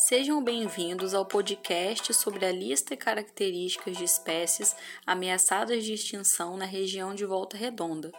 Sejam bem-vindos ao podcast sobre a lista e características de espécies ameaçadas de extinção na região de Volta Redonda.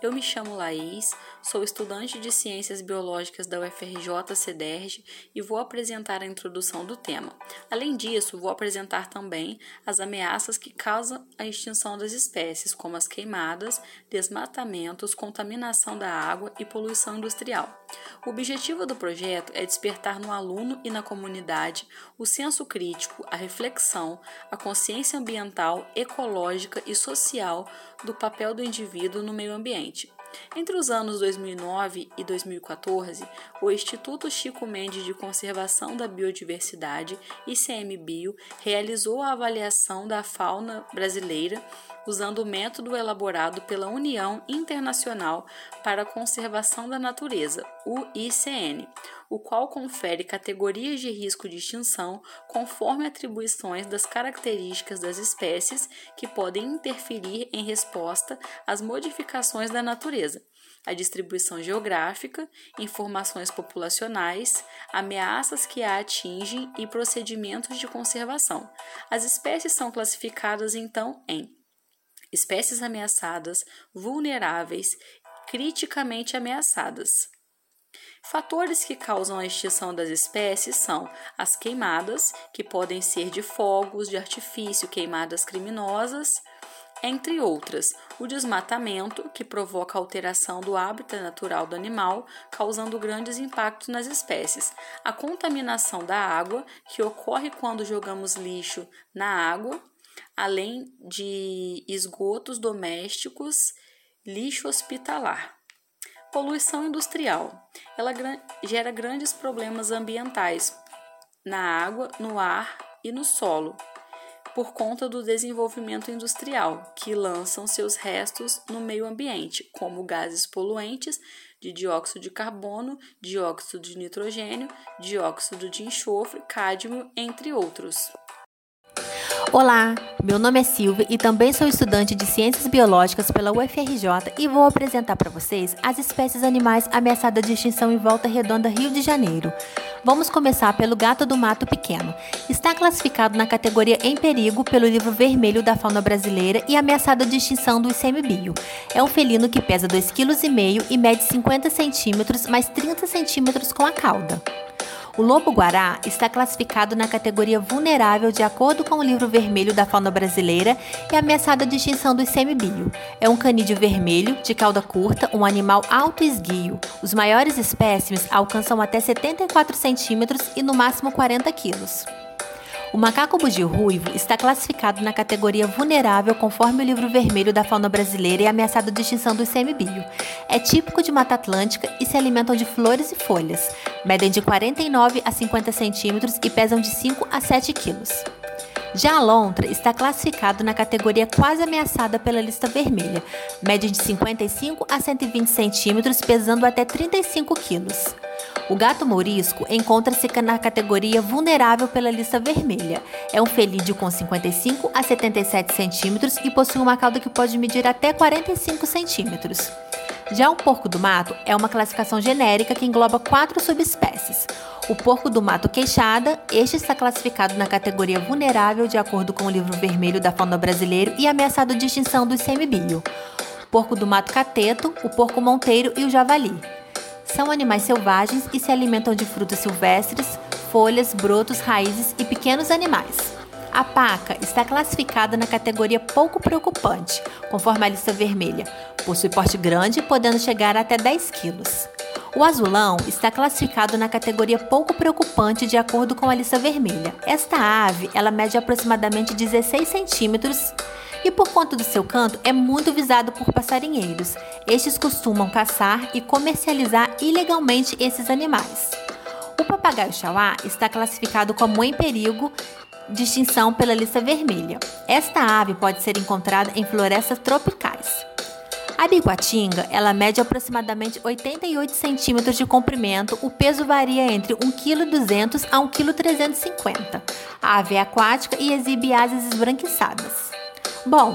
Eu me chamo Laís, sou estudante de Ciências Biológicas da UFRJ CEDERJ e vou apresentar a introdução do tema. Além disso, vou apresentar também as ameaças que causam a extinção das espécies, como as queimadas, desmatamentos, contaminação da água e poluição industrial. O objetivo do projeto é despertar no aluno e na comunidade o senso crítico, a reflexão, a consciência ambiental, ecológica e social do papel do indivíduo no meio ambiente. Entre os anos 2009 e 2014, o Instituto Chico Mendes de Conservação da Biodiversidade, ICMBio, realizou a avaliação da fauna brasileira usando o método elaborado pela União Internacional para a Conservação da Natureza, o ICN, o qual confere categorias de risco de extinção conforme atribuições das características das espécies que podem interferir em resposta às modificações da natureza a distribuição geográfica, informações populacionais, ameaças que a atingem e procedimentos de conservação. As espécies são classificadas então em espécies ameaçadas, vulneráveis, criticamente ameaçadas. Fatores que causam a extinção das espécies são as queimadas, que podem ser de fogos de artifício, queimadas criminosas, entre outras. O desmatamento, que provoca alteração do hábitat natural do animal, causando grandes impactos nas espécies. A contaminação da água, que ocorre quando jogamos lixo na água, além de esgotos domésticos, lixo hospitalar. Poluição industrial. Ela gera grandes problemas ambientais na água, no ar e no solo, por conta do desenvolvimento industrial, que lançam seus restos no meio ambiente, como gases poluentes de dióxido de carbono, dióxido de nitrogênio, dióxido de enxofre, cádmio, entre outros. Olá, meu nome é Silvia e também sou estudante de Ciências Biológicas pela UFRJ e vou apresentar para vocês as espécies animais ameaçadas de extinção em Volta Redonda, Rio de Janeiro. Vamos começar pelo gato do mato pequeno. Está classificado na categoria em perigo pelo livro vermelho da fauna brasileira e ameaçado de extinção do ICMBio. É um felino que pesa 2,5 kg e mede 50 centímetros mais 30 centímetros com a cauda. O lobo-guará está classificado na categoria vulnerável de acordo com o livro vermelho da fauna brasileira e ameaçado de extinção do ICMBio. É um canídeo vermelho, de cauda curta, um animal alto esguio. Os maiores espécimes alcançam até 74 centímetros e no máximo 40 quilos. O macaco bugio ruivo está classificado na categoria vulnerável conforme o livro vermelho da fauna brasileira e ameaçado de extinção do ICMBio. É típico de Mata Atlântica e se alimentam de flores e folhas. Medem de 49 a 50 centímetros e pesam de 5 a 7 quilos. Já a lontra está classificado na categoria quase ameaçada pela lista vermelha, média de 55 a 120 centímetros, pesando até 35 quilos. O gato mourisco encontra-se na categoria vulnerável pela lista vermelha. É um felídeo com 55 a 77 centímetros e possui uma cauda que pode medir até 45 centímetros. Já o porco do mato é uma classificação genérica que engloba quatro subespécies. O porco do mato queixada, este está classificado na categoria vulnerável de acordo com o livro vermelho da fauna brasileiro e ameaçado de extinção do ICMBio. O porco do mato cateto, o porco monteiro e o javali. São animais selvagens e se alimentam de frutas silvestres, folhas, brotos, raízes e pequenos animais. A paca está classificada na categoria pouco preocupante, conforme a lista vermelha. Possui porte grande, podendo chegar até 10 quilos. O azulão está classificado na categoria pouco preocupante de acordo com a lista vermelha. Esta ave, ela mede aproximadamente 16 centímetros e por conta do seu canto é muito visado por passarinheiros. Estes costumam caçar e comercializar ilegalmente esses animais. O papagaio chauá está classificado como em perigo de extinção pela lista vermelha. Esta ave pode ser encontrada em florestas tropicais. A biguatinga, ela mede aproximadamente 88 centímetros de comprimento, o peso varia entre 1,2 kg a 1,350 kg. A ave é aquática e exibe asas esbranquiçadas. Bom,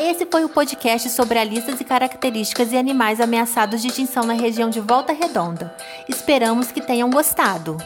esse foi o podcast sobre as listas e características de animais ameaçados de extinção na região de Volta Redonda. Esperamos que tenham gostado.